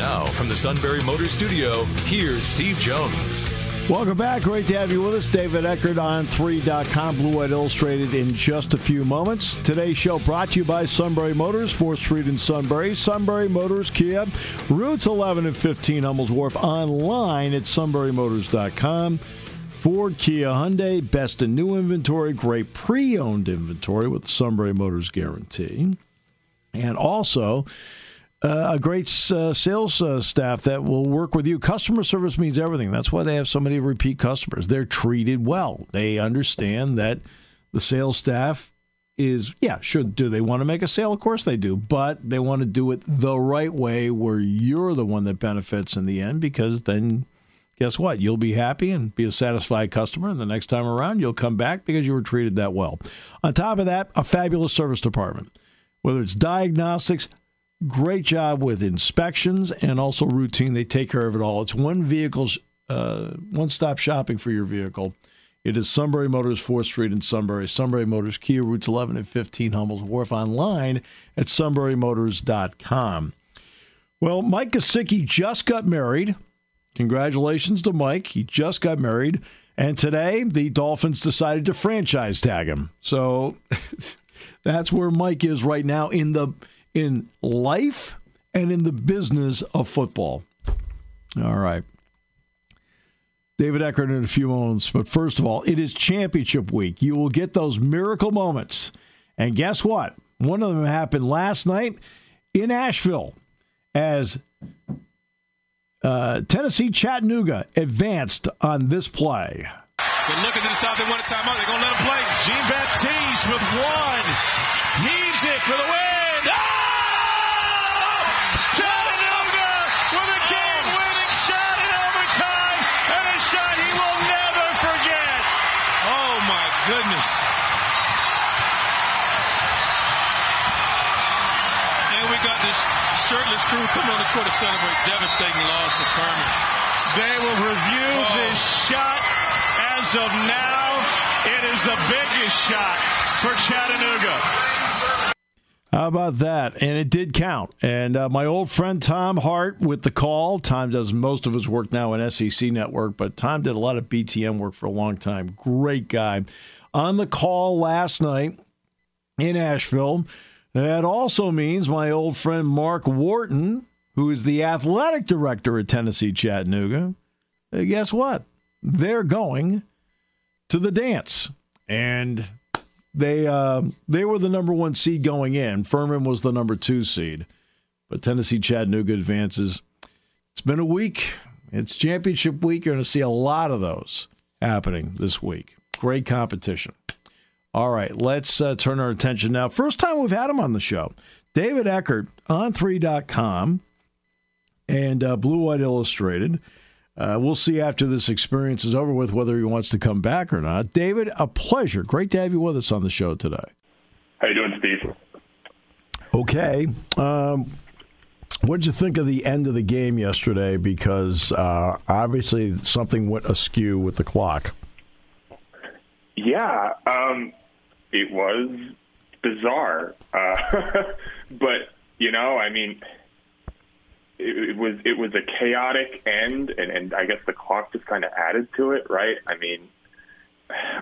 Now, from the Sunbury Motor Studio, here's Steve Jones. Welcome back. Great to have you with us. David Eckert On3.com, Blue White Illustrated in just a few moments. Today's show brought to you by Sunbury Motors, 4th Street in Sunbury. Sunbury Motors, Kia, routes 11 and 15, Hummels Wharf, online at sunburymotors.com. Ford, Kia, Hyundai, best in new inventory, great pre owned inventory with the Sunbury Motors guarantee. And also, uh, a great uh, sales uh, staff that will work with you. Customer service means everything. That's why they have so many repeat customers. They're treated well. They understand that the sales staff is, yeah, sure, do they want to make a sale? Of course they do, but they want to do it the right way where you're the one that benefits in the end because then guess what? You'll be happy and be a satisfied customer. And the next time around, you'll come back because you were treated that well. On top of that, a fabulous service department. Whether it's diagnostics, great job with inspections and also routine. They take care of it all. It's one vehicle's uh, one stop shopping for your vehicle. It is Sunbury Motors, 4th Street in Sunbury. Sunbury Motors, Kia routes 11 and 15, Hummel's Wharf, online at sunburymotors.com. Well, Mike Gesicki just got married. Congratulations to Mike. He just got married. And today, the Dolphins decided to franchise tag him. So that's where Mike is right now in the in life and in the business of football. All right. David Eckert in a few moments. But first of all, it is championship week. You will get those miracle moments. And guess what? One of them happened last night in Asheville as uh, Tennessee Chattanooga advanced on this play. They're looking to the south. They want a timeout. They're going to let him play. Jean Baptiste with one. Heaves it for the win. We got this shirtless crew coming on the court to celebrate devastating loss to Furman. They will review oh. this shot as of now. It is the biggest shot for Chattanooga. How about that? And it did count. And uh, my old friend Tom Hart with the call. Tom does most of his work now in SEC Network, but Tom did a lot of BTN work for a long time. Great guy. On the call last night in Asheville, that also means my old friend Mark Wharton, who is the athletic director at Tennessee Chattanooga, uh, guess what? They're going to the dance. And they uh, they were the number one seed going in. Furman was the number two seed. But Tennessee Chattanooga advances. It's been a week. It's championship week. You're going to see a lot of those happening this week. Great competition. All right, let's uh, turn our attention now. First time we've had him on the show. David Eckert On3.com and uh, Blue White Illustrated. Uh, we'll see after this experience is over with whether he wants to come back or not. David, a pleasure. Great to have you with us on the show today. How you doing, Steve? Okay. Um, what did you think of the end of the game yesterday? Because uh, obviously something went askew with the clock. Yeah, um, it was bizarre, uh, but you know, I mean, it, it, was it was a chaotic end, and, and I guess the clock just kind of added to it, right? I mean,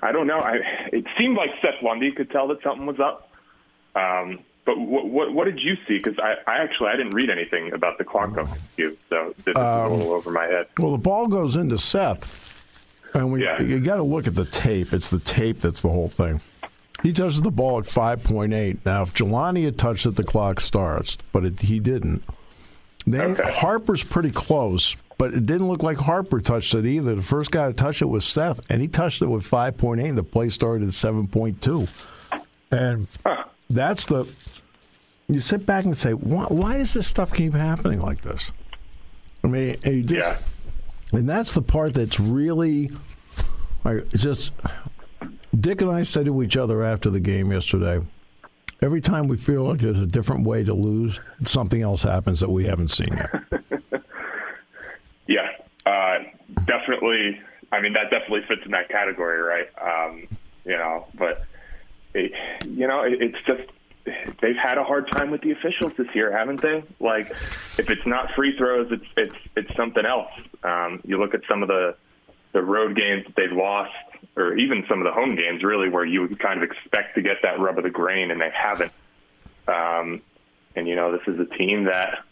I don't know. I it seemed like Seth Lundy could tell that something was up. Um, but what, what, what did you see? Because I, I actually I didn't read anything about the clock going you, so this is um, a little over my head. Well, the ball goes into Seth, and we yeah. you got to look at the tape. It's the tape that's the whole thing. He touches the ball at 5.8. Now, if Jelani had touched it, the clock starts, but it, he didn't. Then okay. Harper's pretty close, but it didn't look like Harper touched it either. The first guy to touch it was Seth, and he touched it with 5.8, the play started at 7.2. And huh. that's the. You sit back and say, why, why does this stuff keep happening like this? I mean, just, yeah. And that's the part that's really it's just Dick and I said to each other after the game yesterday. Every time we feel like there's a different way to lose, something else happens that we haven't seen yet. yeah, uh, definitely. I mean, that definitely fits in that category, right? Um, you know, but it, you know, it, it's just they've had a hard time with the officials this year, haven't they? Like, if it's not free throws, it's it's it's something else. Um, you look at some of the the road games that they've lost, or even some of the home games, really, where you would kind of expect to get that rub of the grain, and they haven't. Um, and you know, this is a team that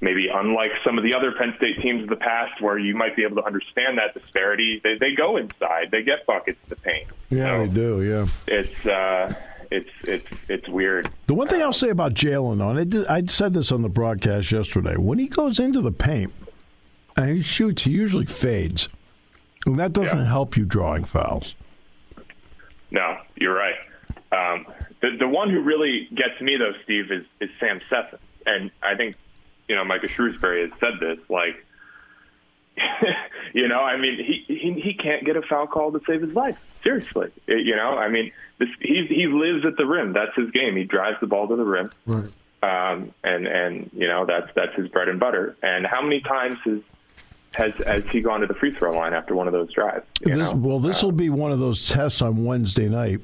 maybe unlike some of the other Penn State teams of the past, where you might be able to understand that disparity, they, they go inside, they get buckets to paint. Yeah, so they do. Yeah, it's. Uh, it's it's it's weird. The one thing I'll say about Jalen, though, and I, did, I said this on the broadcast yesterday, when he goes into the paint and he shoots, he usually fades, and that doesn't yeah. help you drawing fouls. No, you're right. Um, the the one who really gets me though, Steve, is is Sam Sessions, and I think you know Micah Shrewsberry has said this, like you know, I mean, he, he he can't get a foul call to save his life. Seriously, it, you know, I mean, this, he he lives at the rim. That's his game. He drives the ball to the rim, right. um, and and you know that's that's his bread and butter. And how many times has has has he gone to the free throw line after one of those drives? This, well, this will be one of those tests on Wednesday night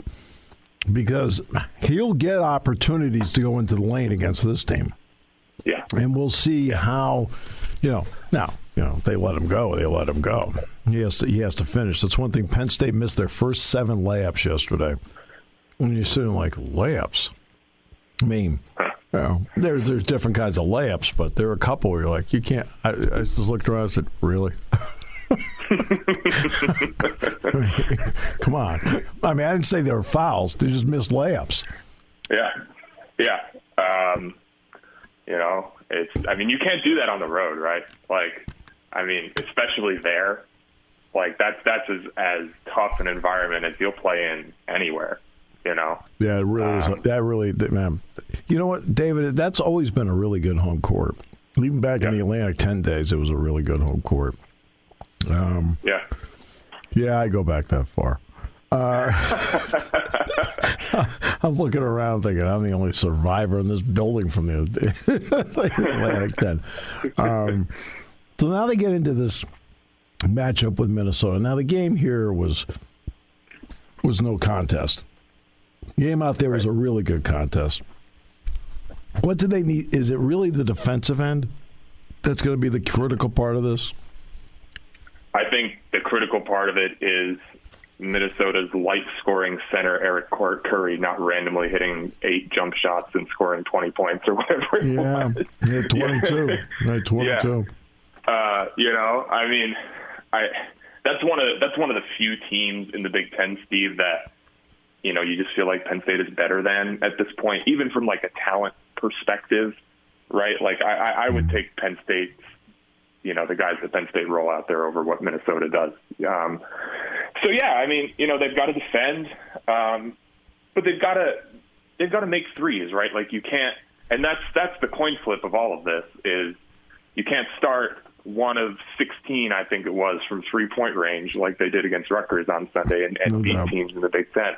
because he'll get opportunities to go into the lane against this team. Yeah, and we'll see how you know now you know, they let him go. They let him go. He has to. He has to finish. That's one thing. Penn State missed their first seven layups yesterday. When you're sitting like layups, I mean, you know, there's there's different kinds of layups, but there are a couple where you're like, you can't. I, I just looked around and said, really. Come on. I mean, I didn't say they were fouls. They just missed layups. Yeah, yeah. Um, you know, it's. I mean, you can't do that on the road, right? Like, I mean, especially there, like that's that's as as tough an environment as you'll play in anywhere. You know. Yeah, it really um, is. That really, man. You know what, David? That's always been a really good home court. Even back yeah. in the Atlantic Ten days, it was a really good home court. Um, yeah. Yeah, I go back that far. Uh, I'm looking around thinking I'm the only survivor in this building from the Atlantic 10. Um, so now they get into this matchup with Minnesota. Now the game here was was no contest. Game out there was a really good contest. What do they need? Is it really the defensive end that's going to be the critical part of this? I think the critical part of it is Minnesota's light scoring center Eric Curry not randomly hitting eight jump shots and scoring 20 points or whatever. yeah, was. yeah, 22. Yeah. 22. Yeah. Uh, you know, I mean, I that's one of that's one of the few teams in the Big Ten, Steve, that you know you just feel like Penn State is better than at this point, even from like a talent perspective, right? Like I, I would mm-hmm. take Penn State, you know, the guys that Penn State roll out there over what Minnesota does. Um, so yeah, I mean, you know, they've got to defend, um, but they've got to they've got to make threes, right? Like you can't, and that's that's the coin flip of all of this is you can't start one of 16, I think it was, from three point range, like they did against Rutgers on Sunday, and, and no beat teams in the Big Ten.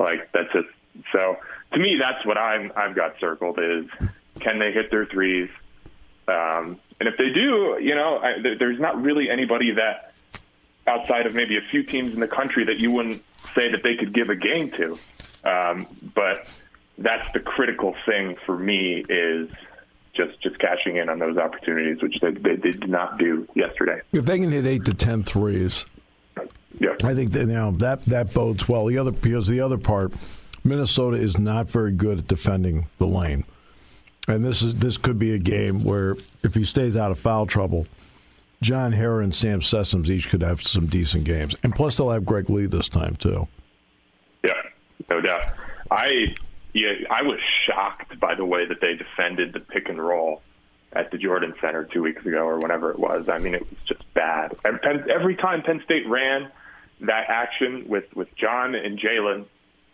Like that's just so. To me, that's what I'm I've got circled is can they hit their threes? Um, and if they do, you know, I, there's not really anybody that outside of maybe a few teams in the country that you wouldn't say that they could give a game to. Um, but that's the critical thing for me is just just cashing in on those opportunities, which they, they did not do yesterday. If they can hit eight to ten threes, yeah, I think that now that that bodes well. The other because the other part, Minnesota is not very good at defending the lane, and this is this could be a game where if he stays out of foul trouble. John Harrar and Sam Sessions each could have some decent games, and plus they'll have Greg Lee this time too. Yeah, no doubt. I yeah, I was shocked by the way that they defended the pick and roll at the Jordan Center two weeks ago or whenever it was. I mean, it was just bad. Every time Penn State ran that action with with John and Jalen,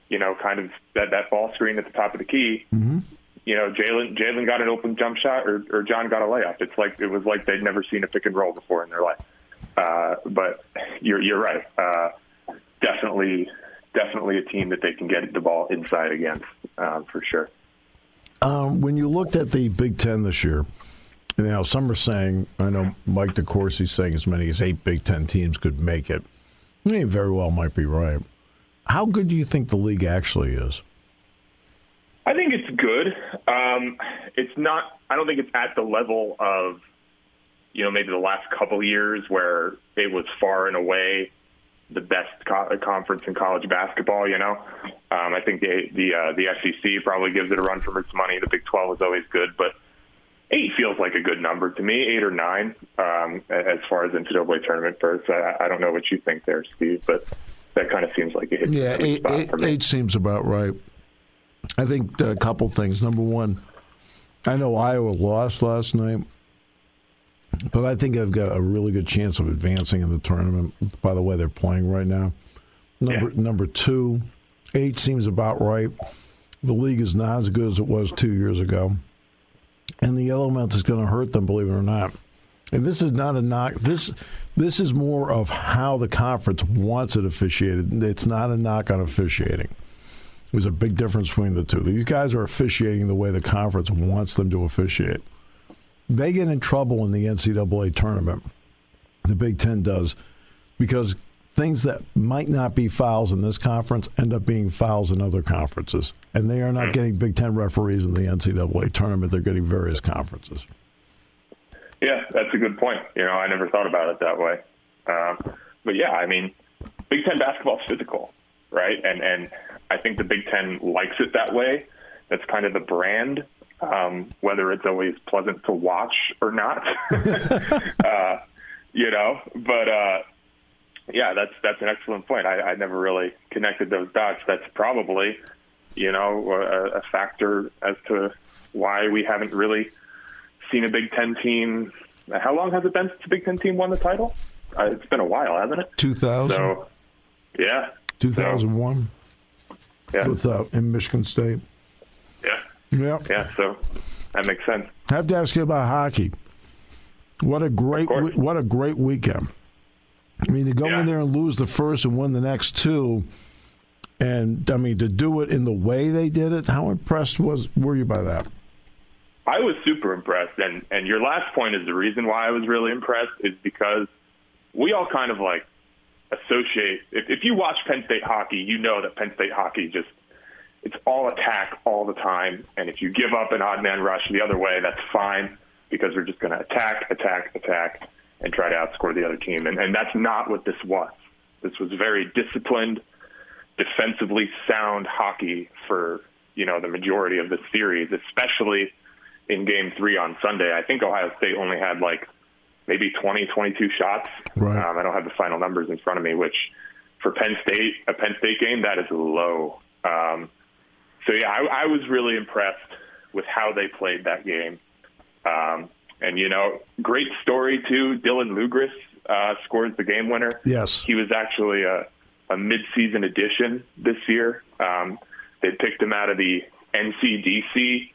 you know, kind of that that ball screen at the top of the key. Mm-hmm. You know, Jalen Jalen got an open jump shot, or, or John got a layup. It's like it was like they'd never seen a pick and roll before in their life. Uh, but you're you're right. Uh, definitely, definitely a team that they can get the ball inside against uh, for sure. Um, when you looked at the Big Ten this year, you know some are saying. I know Mike DeCourcy's saying as many as eight Big Ten teams could make it. He very well might be right. How good do you think the league actually is? I think it's good. Um, it's not. I don't think it's at the level of, you know, maybe the last couple years where it was far and away the best co- conference in college basketball. You know, um, I think the the uh, the SEC probably gives it a run for its money. The Big Twelve is always good, but eight feels like a good number to me. Eight or nine, um, as far as NCAA tournament first. I, I don't know what you think there, Steve, but that kind of seems like it yeah, eight, eight, eight seems about right. I think a couple things. Number one, I know Iowa lost last night, but I think I've got a really good chance of advancing in the tournament. By the way, they're playing right now. Number yeah. number two, eight seems about right. The league is not as good as it was two years ago, and the element is going to hurt them, believe it or not. And this is not a knock. This this is more of how the conference wants it officiated. It's not a knock on officiating. There's a big difference between the two. These guys are officiating the way the conference wants them to officiate. They get in trouble in the NCAA tournament. The Big Ten does because things that might not be fouls in this conference end up being fouls in other conferences. And they are not getting Big Ten referees in the NCAA tournament. They're getting various conferences. Yeah, that's a good point. You know, I never thought about it that way. Um, but yeah, I mean, Big Ten basketball is physical, right? And and I think the Big Ten likes it that way. That's kind of the brand, um, whether it's always pleasant to watch or not. uh, you know, but uh, yeah, that's that's an excellent point. I, I never really connected those dots. That's probably, you know, a, a factor as to why we haven't really seen a Big Ten team. How long has it been since the Big Ten team won the title? Uh, it's been a while, hasn't it? Two thousand. So, yeah. Two thousand one yeah. with uh, in Michigan State. Yeah. Yeah. Yeah. So that makes sense. I have to ask you about hockey. What a great what a great weekend. I mean, to go yeah. in there and lose the first and win the next two, and I mean to do it in the way they did it. How impressed was were you by that? I was super impressed, and and your last point is the reason why I was really impressed is because we all kind of like associate. If, if you watch Penn State hockey, you know that Penn State hockey just it's all attack all the time. And if you give up an odd man rush the other way, that's fine because we're just going to attack, attack, attack, and try to outscore the other team. And, and that's not what this was. This was very disciplined, defensively sound hockey for you know the majority of the series, especially in Game Three on Sunday. I think Ohio State only had like maybe 20, 22 shots. Right. Um, I don't have the final numbers in front of me, which for Penn State, a Penn State game, that is low. Um, so yeah, I, I was really impressed with how they played that game. Um, and you know, great story too. Dylan Lugris uh, scores the game winner. Yes, he was actually a, a mid-season addition this year. Um, they picked him out of the NCDC,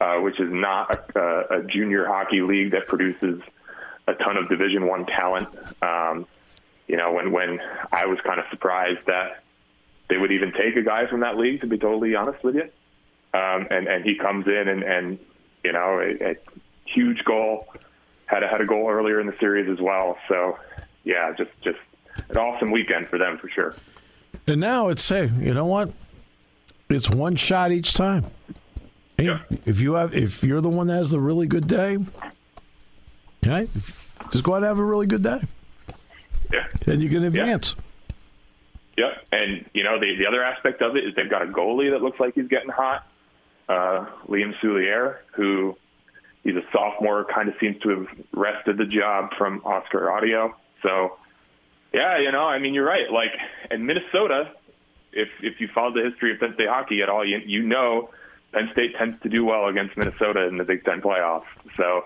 uh, which is not a, a junior hockey league that produces a ton of Division One talent. Um, you know, when when I was kind of surprised that they would even take a guy from that league, to be totally honest with you. Um, and and he comes in and and you know a, a huge goal had a, had a goal earlier in the series as well. So yeah, just just an awesome weekend for them for sure. And now it's say, you know what? It's one shot each time. Yeah. If you have, if you're the one that has the really good day, right? Just go out and have a really good day. Yeah. And you can advance. Yeah. Yep. And, you know, the, the other aspect of it is they've got a goalie that looks like he's getting hot, uh, Liam Souliere, who he's a sophomore, kind of seems to have wrested the job from Oskar Autio. So, yeah, you know, I mean, you're right. Like, in Minnesota, if if you follow the history of Penn State hockey at all, you you know Penn State tends to do well against Minnesota in the Big Ten playoffs. So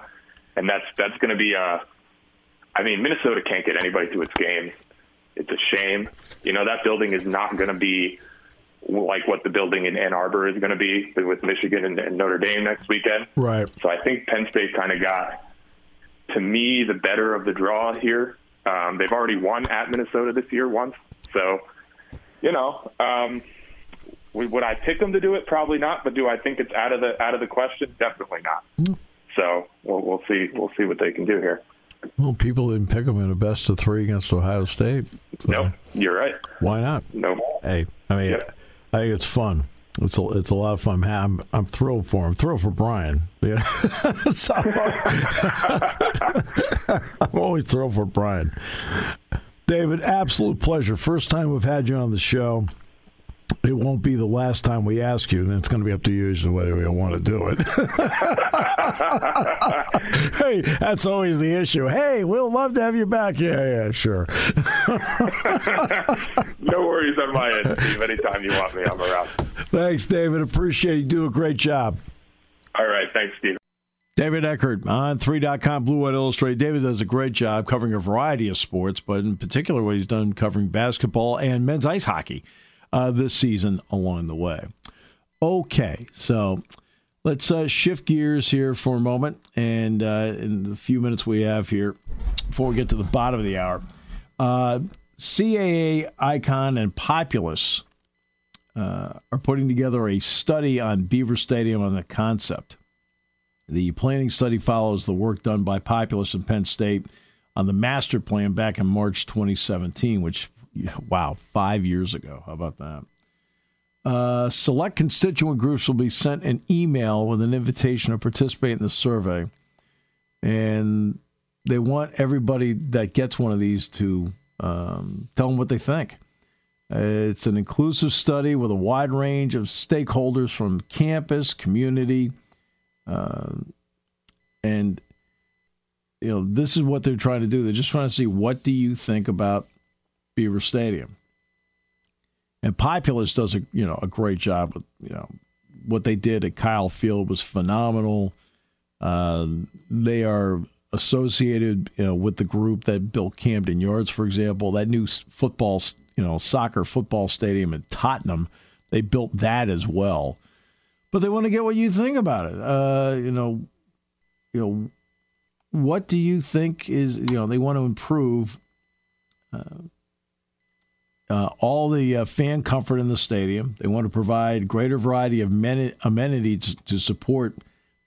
and that's that's going to be a. Uh, I mean, Minnesota can't get anybody to its games. It's a shame. You know that building is not going to be like what the building in Ann Arbor is going to be with Michigan and, and Notre Dame next weekend. Right. So I think Penn State kind of got, to me, the better of the draw here. Um, they've already won at Minnesota this year once, so you know, um, would I pick them to do it? Probably not. But do I think it's out of the out of the question? Definitely not. Mm. So we'll, we'll see. We'll see what they can do here. Well, people didn't pick them in a best of three against Ohio State. So no, you're right. Why not? No. Hey, I mean, yep. I think it's fun. It's a, it's a lot of fun. I'm I'm thrilled for him. Thrilled for Brian. Yeah. I'm always thrilled for Brian. David, absolute pleasure. First time we've had you on the show. It won't be the last time we ask you, and it's going to be up to you as to whether we want to do it. hey, that's always the issue. Hey, we'll love to have you back. Yeah, yeah, sure. no worries on my end, Steve. Anytime you want me, I'm around. Thanks, David. Appreciate you. Do a great job. All right. Thanks, Steve. David Eckert On3.com, Blue White Illustrated. David does a great job covering a variety of sports, but in particular, what he's done covering basketball and men's ice hockey uh, this season along the way. Okay, so let's uh, shift gears here for a moment. And uh, in the few minutes we have here, before we get to the bottom of the hour, uh, CAA Icon and Populous uh, are putting together a study on Beaver Stadium on the concept. The planning study follows the work done by Populous and Penn State on the master plan back in March 2017, which, wow, five years ago. How about that? Uh, select constituent groups will be sent an email with an invitation to participate in the survey. And they want everybody that gets one of these to um, tell them what they think. Uh, it's an inclusive study with a wide range of stakeholders from campus, community, um, and you know, this is what they're trying to do. They're just trying to see what do you think about Beaver Stadium. And Populous does a you know a great job with you know what they did at Kyle Field was phenomenal. Uh, they are associated you know, with the group that built Camden Yards, for example. That new football, you know, soccer football stadium in Tottenham, they built that as well but they want to get what you think about it. Uh, you know, you know, what do you think is you know they want to improve uh, uh, all the uh, fan comfort in the stadium. They want to provide greater variety of amenities to support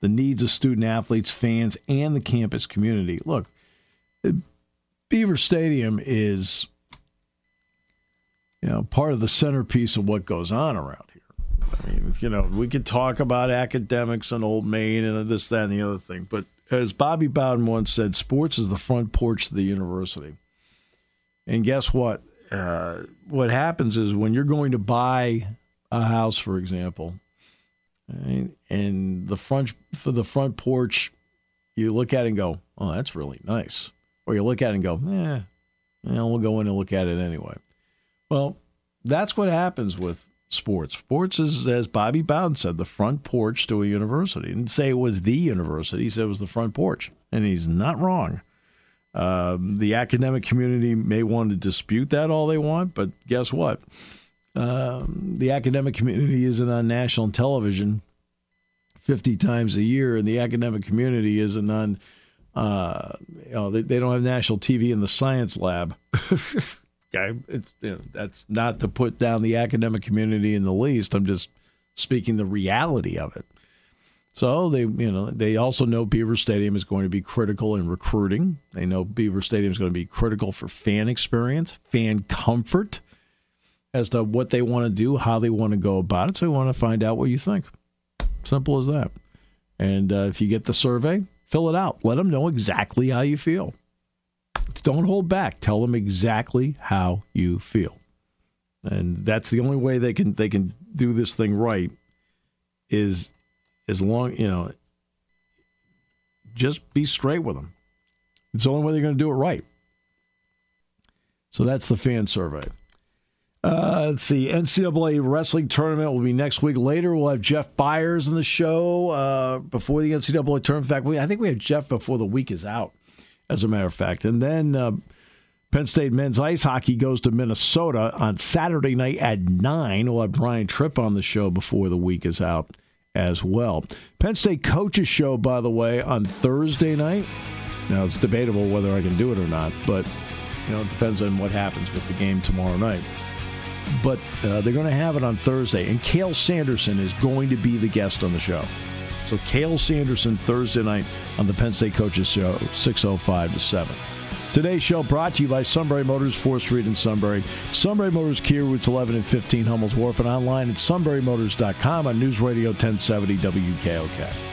the needs of student athletes, fans, and the campus community. Look, Beaver Stadium is you know part of the centerpiece of what goes on around here. I mean, you know, we could talk about academics and Old Main and this, that, and the other thing, but as Bobby Bowden once said, sports is the front porch of the university. And guess what? Uh, what happens is when you're going to buy a house, for example, and the front for the front porch, you look at it and go, "Oh, that's really nice," or you look at it and go, "Eh, know, we'll go in and look at it anyway." Well, that's what happens with sports. Sports is, as Bobby Bowden said, the front porch to a university. He didn't say it was the university. He said it was the front porch, and he's not wrong. Um, the academic community may want to dispute that all they want, but guess what? Um, the academic community isn't on national television 50 times a year, and the academic community isn't on, uh, you know, they, they don't have national TV in the science lab. Okay, it's you know, that's not to put down the academic community in the least. I'm just speaking the reality of it. So they, you know, they also know Beaver Stadium is going to be critical in recruiting. They know Beaver Stadium is going to be critical for fan experience, fan comfort, as to what they want to do, how they want to go about it. So we want to find out what you think. Simple as that. And uh, if you get the survey, fill it out. Let them know exactly how you feel. Don't hold back. Tell them exactly how you feel. And that's the only way they can they can do this thing right is as long, you know, just be straight with them. It's the only way they're going to do it right. So that's the fan survey. Uh, let's see. NCAA wrestling tournament will be next week. Later, we'll have Jeff Byers in the show uh, before the NCAA tournament. In fact, we, I think we have Jeff before the week is out as a matter of fact. And then uh, Penn State men's ice hockey goes to Minnesota on Saturday night at 9. We'll have Brian Tripp on the show before the week is out as well. Penn State coaches show, by the way, on Thursday night. Now, it's debatable whether I can do it or not, but You know, it depends on what happens with the game tomorrow night. But uh, they're going to have it on Thursday, and Cael Sanderson is going to be the guest on the show. So Cael Sanderson Thursday night on the Penn State Coaches Show, 605 to 7. Today's show brought to you by Sunbury Motors, 4th Street in Sunbury. Sunbury Motors, Kia Routes 11 and 15, Hummel's Wharf, and online at sunburymotors.com on News Radio 1070 WKOK.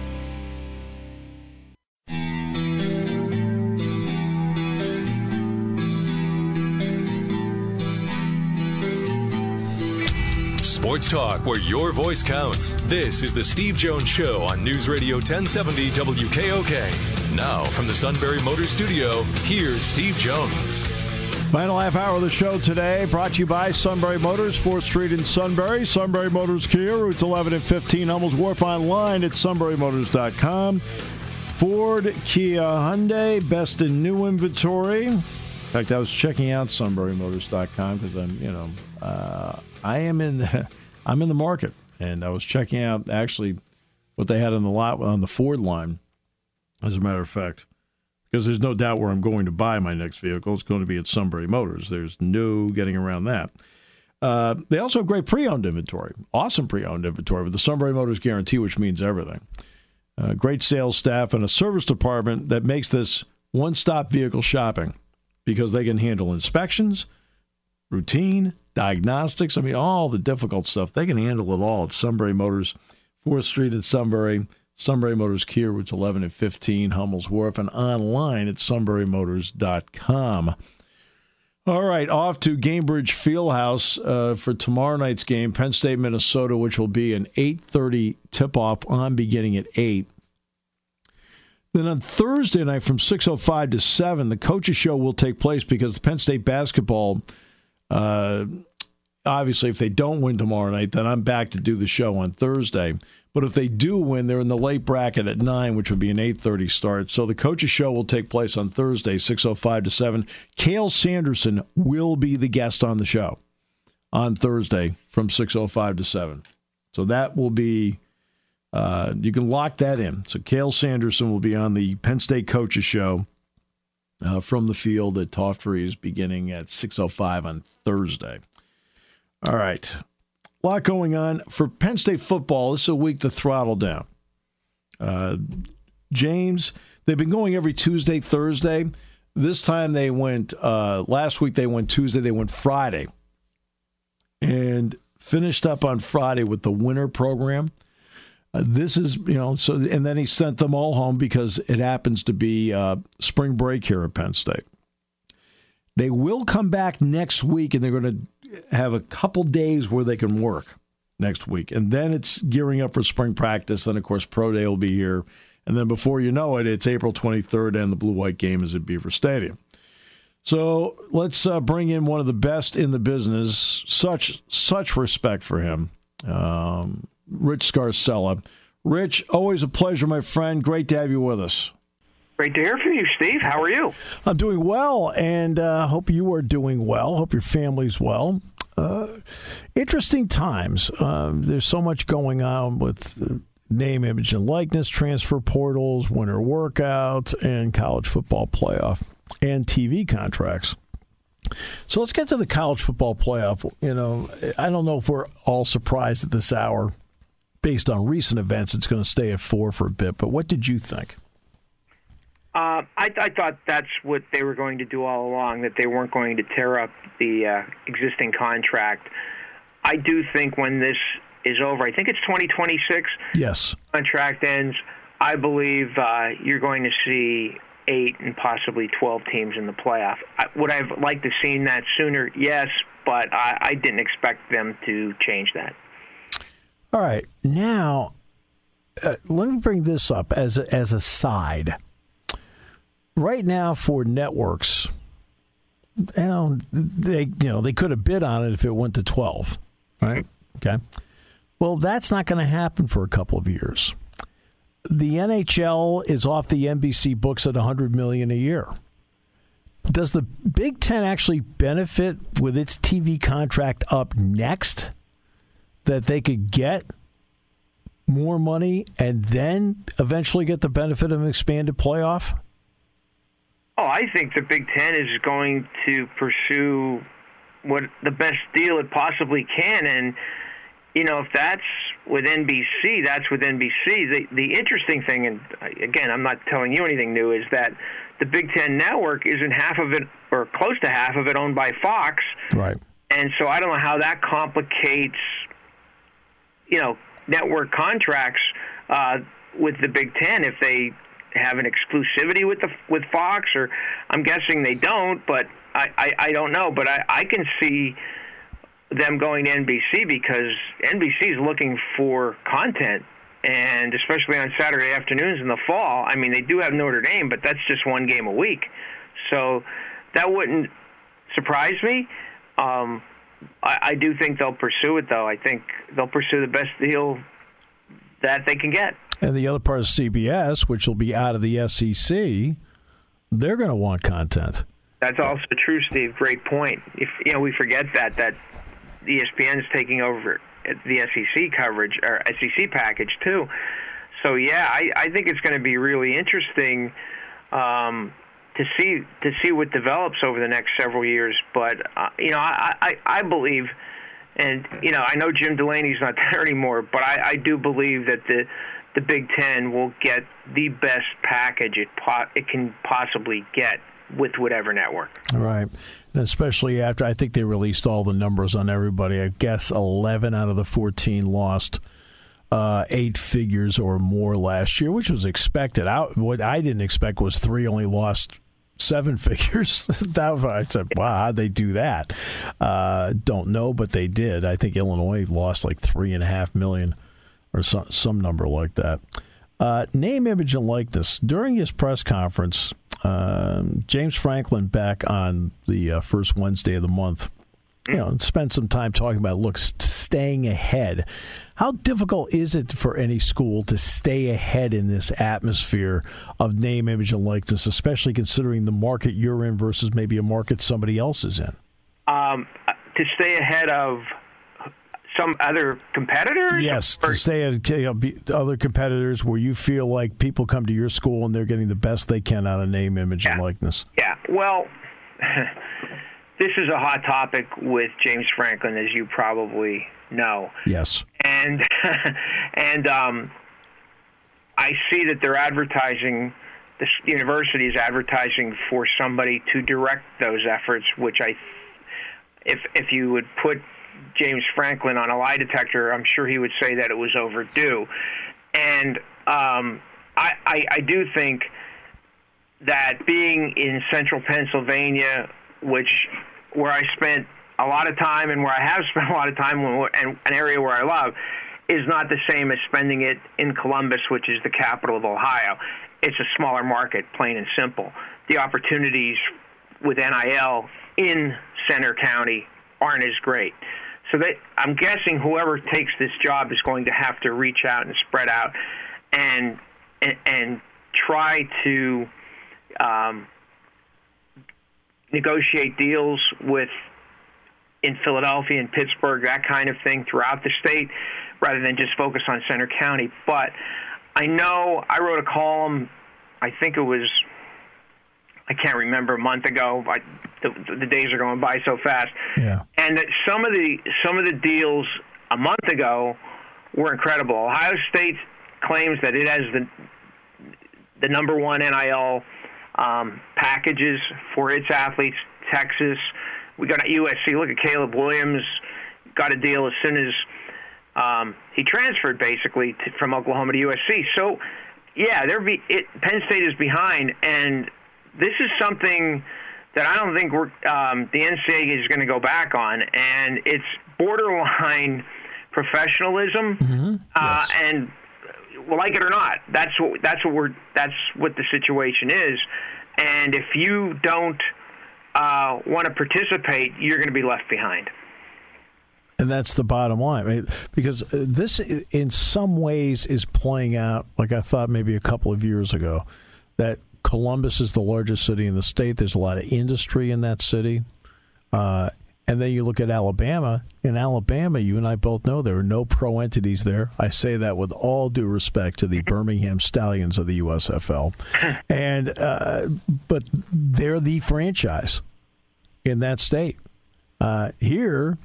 Sports talk where your voice counts. This is the Steve Jones Show on News Radio 1070 WKOK. Now, from the Sunbury Motor Studio, here's Steve Jones. Final half hour of the show today brought to you by Sunbury Motors, 4th Street in Sunbury. Sunbury Motors Kia, routes 11 and 15, Hummels Wharf online at sunburymotors.com. Ford, Kia, Hyundai, best in new inventory. In fact, I was checking out sunburymotors.com because I'm, you know, uh, I am in the, I'm in the market, and I was checking out actually what they had on the lot on the Ford line. As a matter of fact, because there's no doubt where I'm going to buy my next vehicle. It's going to be at Sunbury Motors. There's no getting around that. Uh, they also have great pre-owned inventory, awesome pre-owned inventory with the Sunbury Motors guarantee, which means everything. Uh, great sales staff and a service department that makes this one-stop vehicle shopping because they can handle inspections, routine, diagnostics. I mean, all the difficult stuff. They can handle it all at Sunbury Motors, 4th Street in Sunbury, Sunbury Motors Kia, routes 11 and 15, Hummel's Wharf, and online at sunburymotors.com. All right, off to Gainbridge Fieldhouse uh, for tomorrow night's game, Penn State, Minnesota, which will be an 8.30 tip-off on beginning at 8. Then on Thursday night from 6.05 to 7, the coaches show will take place because the Penn State basketball – uh, obviously, if they don't win tomorrow night, then I'm back to do the show on Thursday. But if they do win, they're in the late bracket at nine, which would be an eight thirty start. So the coaches' show will take place on Thursday, six oh five to seven. Cael Sanderson will be the guest on the show on Thursday from six oh five to seven. So that will be. Uh, you can lock that in. So Cael Sanderson will be on the Penn State coaches show uh, from the field at Toftrees beginning at 6.05 on Thursday. All right. A lot going on. For Penn State football, this is a week to throttle down. Uh, James, they've been going every Tuesday, Thursday. This time they went, uh, last week they went Tuesday, they went Friday. And finished up on Friday with the winter program. Uh, this is, you know, so, and then he sent them all home because it happens to be uh, spring break here at Penn State. They will come back next week and they're going to have a couple days where they can work next week. And then it's gearing up for spring practice. Then, of course, Pro Day will be here. And then before you know it, it's April 23rd and the Blue White game is at Beaver Stadium. So let's uh, bring in one of the best in the business. Such such respect for him. Um, Rich Scarcella. Rich, always a pleasure, my friend. Great to have you with us. Great to hear from you, Steve. How are you? I'm doing well, and uh, hope you are doing well. Hope your family's well. Uh, interesting times. Uh, there's so much going on with name, image, and likeness, transfer portals, winter workouts, and college football playoff and TV contracts. So let's get to the college football playoff. You know, I don't know if we're all surprised at this hour based on recent events, it's going to stay at four for a bit. But what did you think? Uh, I, I thought that's what they were going to do all along, that they weren't going to tear up the uh, existing contract. I do think when this is over, I think it's 2026. Yes. Contract ends. I believe uh, you're going to see eight and possibly 12 teams in the playoff. Would I've liked to have seen that sooner? Yes, but I, I didn't expect them to change that. All right, now uh, let me bring this up as a, as a side. Right now, for networks, you know they you know they could have bid on it if it went to twelve, right? Okay. Well, that's not going to happen for a couple of years. The NHL is off the NBC books at 100 million a year. Does the Big 10 actually benefit with its TV contract up next that they could get more money and then eventually get the benefit of an expanded playoff? Oh, I think the Big Ten is going to pursue what the best deal it possibly can, and you know if that's with NBC, that's with NBC. The the interesting thing, and again, I'm not telling you anything new, is that the Big Ten network isn't half of it or close to half of it owned by Fox, right? And so I don't know how that complicates, you know, network contracts uh, with the Big Ten if they have an exclusivity with the with Fox, or I'm guessing they don't, but I, I, I don't know. But I, I can see them going to NBC because NBC is looking for content, and especially on Saturday afternoons in the fall. I mean, they do have Notre Dame, but that's just one game a week, so that wouldn't surprise me. Um, I, I do think they'll pursue it, though. I think they'll pursue the best deal that they can get. And the other part of CBS, which will be out of the SEC, they're going to want content. That's also true, Steve. Great point. If you know, we forget that that ESPN is taking over the SEC coverage or SEC package too. So yeah, I, I think it's going to be really interesting um, to see to see what develops over the next several years. But uh, you know, I, I, I believe, and you know, I know Jim Delany's not there anymore, but I, I do believe that the the Big Ten will get the best package it po- it can possibly get with whatever network. Right. especially after I think they released all the numbers on everybody. I guess 11 out of the 14 lost uh, eight figures or more last year, which was expected. I, what I didn't expect was three only lost seven figures. that, I said, wow, how'd they do that? Uh, don't know, but they did. I think Illinois lost like three and a half million or some, some number like that. Uh, name, image, and likeness. During his press conference, uh, James Franklin, back on the uh, first Wednesday of the month, you know, spent some time talking about look, staying ahead. How difficult is it for any school to stay ahead in this atmosphere of name, image, and likeness, especially considering the market you're in versus maybe a market somebody else is in? Um, to stay ahead of some other competitors? Yes, or? to stay at you know, other competitors where you feel like people come to your school and they're getting the best they can out of name, image, yeah. and likeness. Yeah. Well, this is a hot topic with James Franklin, as you probably know. Yes. And and um, I see that they're advertising. The university is advertising for somebody to direct those efforts, which I, if if you would put James Franklin on a lie detector, I'm sure he would say that it was overdue. And um, I, I, I do think that being in central Pennsylvania, which where I spent a lot of time and where I have spent a lot of time and an area where I love, is not the same as spending it in Columbus, which is the capital of Ohio. It's a smaller market, plain and simple. The opportunities with NIL in Centre County aren't as great. So I'm guessing whoever takes this job is going to have to reach out and spread out, and and, and try to um, negotiate deals with in Philadelphia and Pittsburgh, that kind of thing throughout the state, rather than just focus on Centre County. But I know I wrote a column. I think it was I can't remember a month ago. I, the, the days are going by so fast. Yeah. And that some of the some of the deals a month ago were incredible. Ohio State claims that it has the the number one NIL um, packages for its athletes. Texas, we got at USC. Look at Caleb Williams, got a deal as soon as um, he transferred basically to, from Oklahoma to USC. So, yeah, they're be, it, Penn State is behind, and this is something that I don't think we're, um, the NCAA is going to go back on, and it's borderline professionalism, mm-hmm. uh, yes. and well, like it or not, that's what that's what we're that's what the situation is, and if you don't uh, want to participate, you're going to be left behind. And that's the bottom line? Because uh, this, in some ways, is playing out like I thought maybe a couple of years ago. That Columbus is the largest city in the state. There's a lot of industry in that city. Uh, and then you look at Alabama. In Alabama, you and I both know there are no pro entities there. I say that with all due respect to the Birmingham Stallions of the USFL. And uh, but they're the franchise in that state. Uh, here,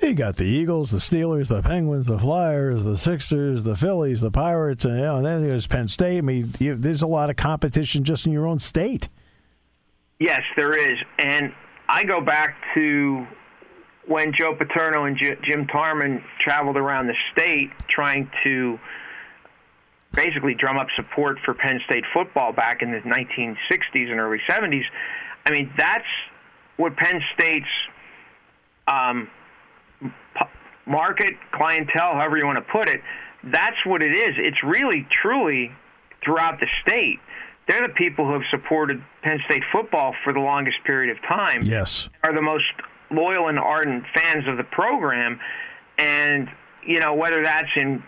you got the Eagles, the Steelers, the Penguins, the Flyers, the Sixers, the Phillies, the Pirates, and, you know, and then there's Penn State. I mean, you, there's a lot of competition just in your own state. Yes, there is, and I go back to when Joe Paterno and J- Jim Tarman traveled around the state trying to basically drum up support for Penn State football back in the 1960s and early 70s. I mean, that's what Penn State's um, market, clientele, however you want to put it, that's what it is. It's really, truly throughout the state. They're the people who have supported Penn State football for the longest period of time. Yes. Are the most loyal and ardent fans of the program. And, you know, whether that's in,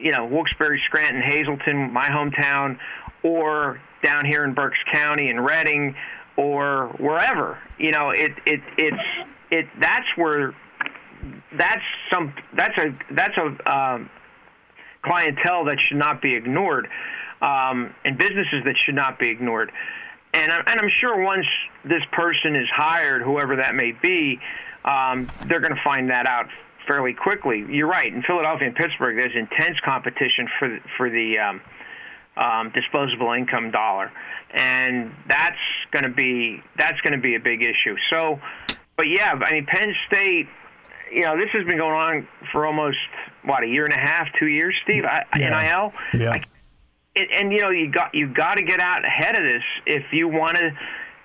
you know, Wilkes-Barre, Scranton, Hazleton, my hometown, or down here in Berks County in Reading or wherever, you know, it, it, it's, it, that's where that's some that's a that's a um, clientele that should not be ignored, um, and businesses that should not be ignored. And I'm, and I'm sure once this person is hired, whoever that may be, um, they're going to find that out fairly quickly. You're right. In Philadelphia and Pittsburgh, there's intense competition for the, for the um, um, disposable income dollar, and that's going to be that's going to be a big issue. So, but yeah, I mean, Penn State you know, this has been going on for almost what a year and a half, two years, Steve. I, yeah. NIL. Yeah. I, and, and you know, you got you got to get out ahead of this if you want to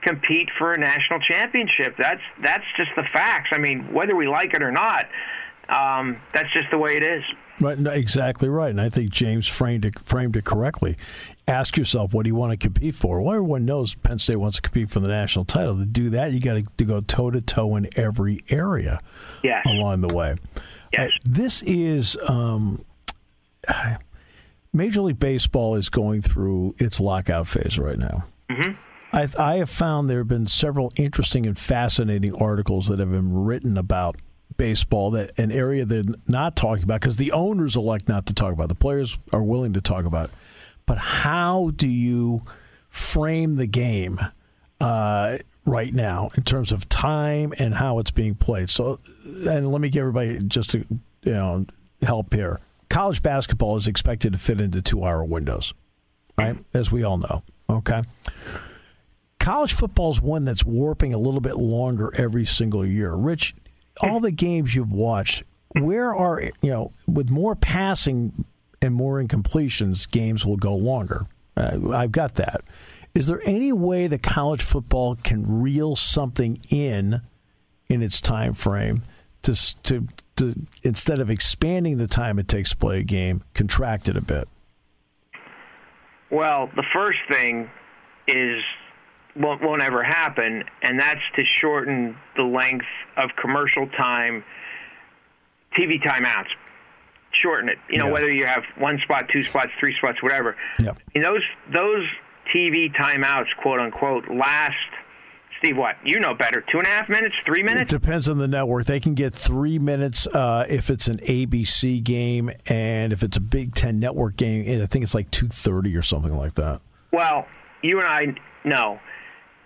compete for a national championship. That's that's just the facts. I mean, whether we like it or not, um, that's just the way it is. Right, no, exactly right, and I think James framed it framed it correctly. Ask yourself, what do you want to compete for? Well, everyone knows Penn State wants to compete for the national title. To do that, you got to go toe to toe in every area yes. along the way. Yes. Uh, this is um, Major League Baseball is going through its lockout phase right now. Mm-hmm. I, I have found there have been several interesting and fascinating articles that have been written about baseball that an area they're not talking about because the owners elect not to talk about. The players are willing to talk about. But how do you frame the game uh, right now in terms of time and how it's being played? So, and let me give everybody just to you know help here. College basketball is expected to fit into two-hour windows, right? As we all know. Okay college football is one that's warping a little bit longer every single year. Rich, all the games you've watched, where are you know with more passing and more incompletions, games will go longer. Uh, I've got that. Is there any way that college football can reel something in in its time frame to to, to instead of expanding the time it takes to play a game, contract it a bit? Well, the first thing is won't, won't ever happen, and that's to shorten the length of commercial time, TV timeouts. Shorten it. You know, yeah. whether you have one spot, two spots, three spots, whatever. Yeah. And those those TV timeouts, quote unquote, last. Steve, what you know better? Two and a half minutes, three minutes? It depends on the network. They can get three minutes uh, if it's an ABC game, and if it's a Big Ten network game, I think it's like two thirty or something like that. Well, you and I know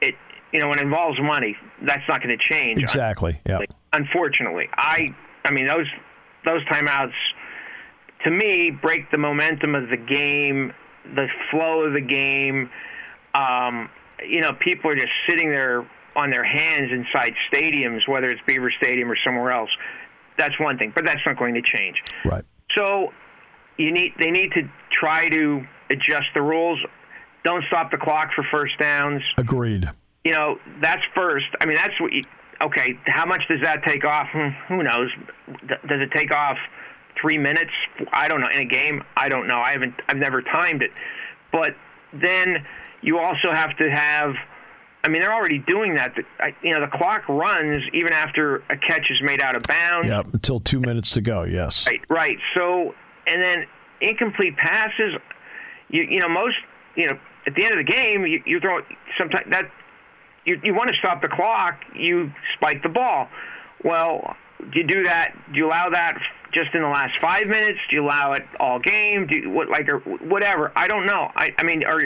it. you know, when it involves money, that's not going to change. Exactly. Yeah. Unfortunately, I, I mean, those those timeouts, to me, break the momentum of the game, the flow of the game. Um, you know, people are just sitting there on their hands inside stadiums, whether it's Beaver Stadium or somewhere else. That's one thing, but that's not going to change. Right. So you need they need to try to adjust the rules. Don't stop the clock for first downs. Agreed. You know, that's first. I mean, that's what you, okay, how much does that take off? Hmm, who knows? Does it take off 3 minutes? I don't know. In a game, I don't know. I haven't I've never timed it. But then you also have to have I mean, they're already doing that. You know, the clock runs even after a catch is made out of bounds. Yeah, until two minutes to go. Yes. Right. Right. So, and then incomplete passes. You you know most you know at the end of the game you, you throw sometimes that you you want to stop the clock. You spike the ball. Well, do you do that? Do you allow that just in the last five minutes? Do you allow it all game? Do you, what like or whatever? I don't know. I I mean, are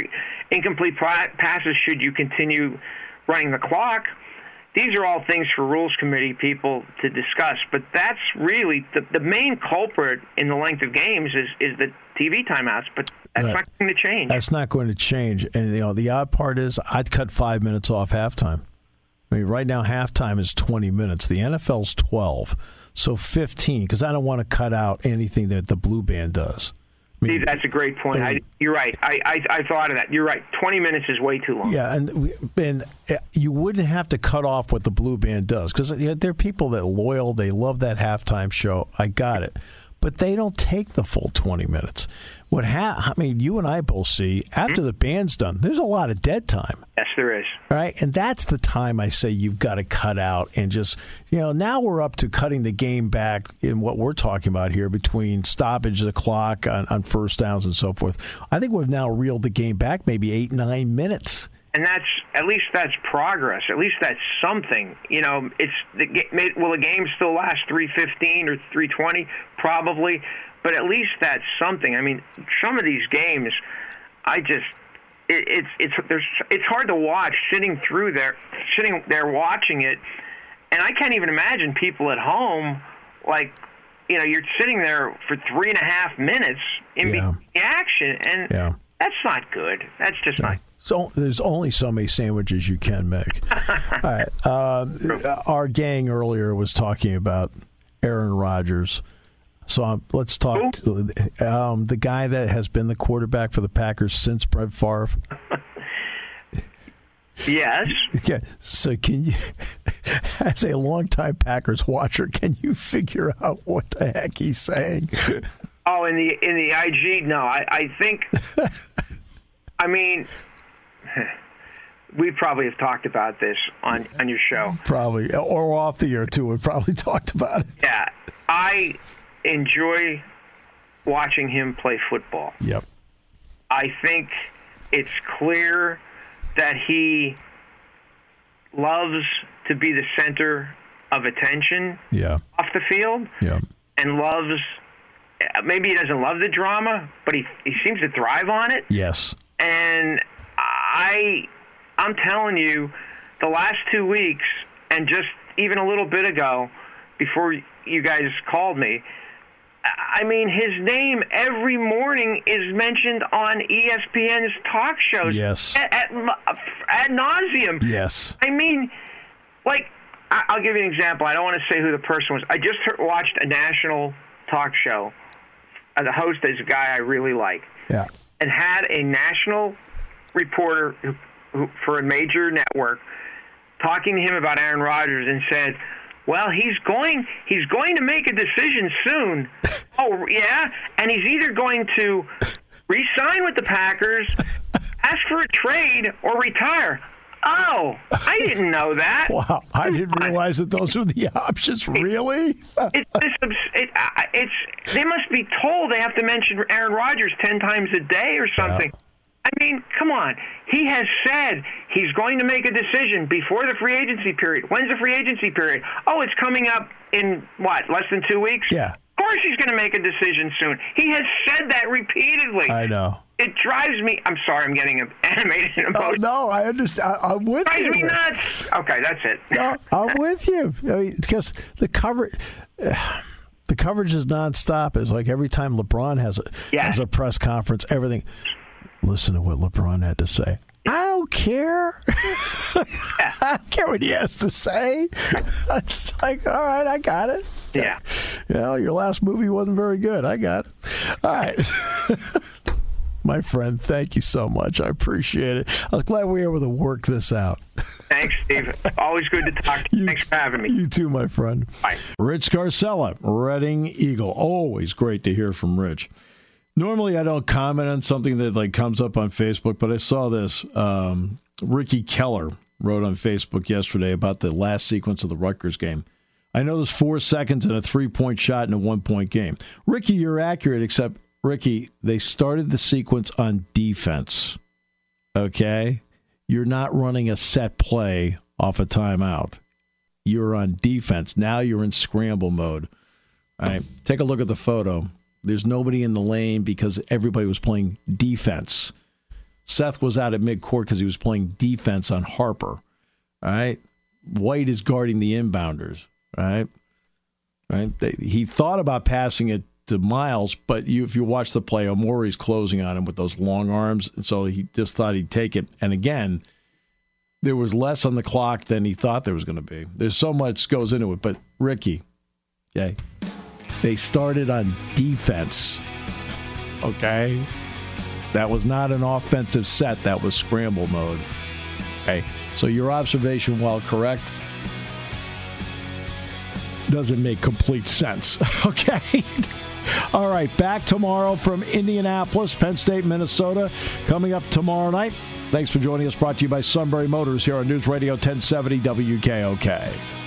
incomplete passes? Should you continue running the clock? These are all things for rules committee people to discuss. But that's really the the main culprit in the length of games is is the TV timeouts. But that's right. not going to change. That's not going to change. And you know, the odd part is I'd cut five minutes off halftime. I mean, right now halftime is 20 minutes. The NFL's 12, so 15. Because I don't want to cut out anything that the blue band does. I mean, that's a great point. I, you're right. I, I, I thought of that. You're right. 20 minutes is way too long. Yeah, and and uh, you wouldn't have to cut off what the blue band does because there are people that loyal. They love that halftime show. I got it, but they don't take the full 20 minutes. What ha- I mean, you and I both see after mm-hmm. the band's done, there's a lot of dead time. Yes, there is. Right, and that's the time I say you've got to cut out and just you know now we're up to cutting the game back in what we're talking about here between stoppage of the clock on, on first downs and so forth. I think we've now reeled the game back maybe eight nine minutes and that's at least that's progress. At least that's something. You know, it's the, will the game still last 315 or 320? Probably, but at least that's something. I mean, some of these games, I just it, it's it's there's it's hard to watch sitting through there, sitting there watching it, and I can't even imagine people at home like you know you're sitting there for three and a half minutes in yeah. the action, and yeah. that's not good. That's just yeah. not. So there's only so many sandwiches you can make. All right. Uh, our gang earlier was talking about Aaron Rodgers so um, let's talk to um, the guy that has been the quarterback for the Packers since Brett Favre. yes. Yeah. So can you, as a longtime Packers watcher, can you figure out what the heck he's saying? Oh, in the in the IG, no. I, I think. I mean, we probably have talked about this on on your show. Probably, or off the air too. We probably talked about it. Yeah, I enjoy watching him play football. Yep. I think it's clear that he loves to be the center of attention yeah. off the field yeah. and loves maybe he doesn't love the drama but he he seems to thrive on it yes and i i'm telling you the last 2 weeks and just even a little bit ago before you guys called me I mean, his name every morning is mentioned on ESPN's talk shows. Yes. At, at, ad nauseum. Yes. I mean, like, I'll give you an example. I don't want to say who the person was. I just heard, watched a national talk show. The host is a guy I really like. Yeah. And had a national reporter for a major network talking to him about Aaron Rodgers and said, well, he's going he's going to make a decision soon. oh, yeah, and he's either going to re-sign with the Packers, ask for a trade, or retire. Oh, I didn't know that. wow, I didn't realize that those were the options. Really? it's, it's, it, it's they must be told they have to mention Aaron Rodgers ten times a day or something. Yeah. I mean, come on. He has said he's going to make a decision before the free agency period. When's the free agency period? Oh, it's coming up in what, less than two weeks? Yeah. Of course he's going to make a decision soon. He has said that repeatedly. I know. It drives me. I'm sorry, I'm getting animated. And oh, no, I understand. I, am with drives you. Drives me nuts. Okay, that's it. no, I'm with you. I mean, because the cover. Uh, the coverage is nonstop. It's like every time LeBron has a has a press conference, everything listen to what LeBron had to say. I don't care. I don't care what he has to say. It's like, all right, I got it. Yeah. You know, your last movie wasn't very good. I got it. All right. My friend, thank you so much. I appreciate it. I was glad we were able to work this out. Thanks, Steve. Always good to talk to you. You- Thanks for having me. You too, my friend. Bye. Rich Scarcella, Reading Eagle. Always great to hear from Rich. Normally, I don't comment on something that like comes up on Facebook, but I saw this. Um, Ricky Keller wrote on Facebook yesterday about the last sequence of the Rutgers game. I know there's four seconds and a three point shot in a one point game. Ricky, you're accurate, except Ricky, they started the sequence on defense. Okay? You're not running a set play off a timeout. You're on defense. Now you're in scramble mode. All right. Take a look at the photo. There's nobody in the lane because everybody was playing defense. Seth was out at midcourt because he was playing defense on Harper. All right. White is guarding the inbounders. All right. All right. They, he thought about passing it to Myles, but you, if you watch the play, Omoruyi's closing on him with those long arms, and so he just thought he'd take it. And again, there was less on the clock than he thought there was going to be. There's so much goes into it, but Ricky, okay, they started on defense. Okay, that was not an offensive set. That was scramble mode. Okay, so your observation, while correct, doesn't make complete sense. Okay. All right, back tomorrow from Indianapolis, Penn State, Minnesota. Coming up tomorrow night. Thanks for joining us. Brought to you by Sunbury Motors here on News Radio 1070 WKOK.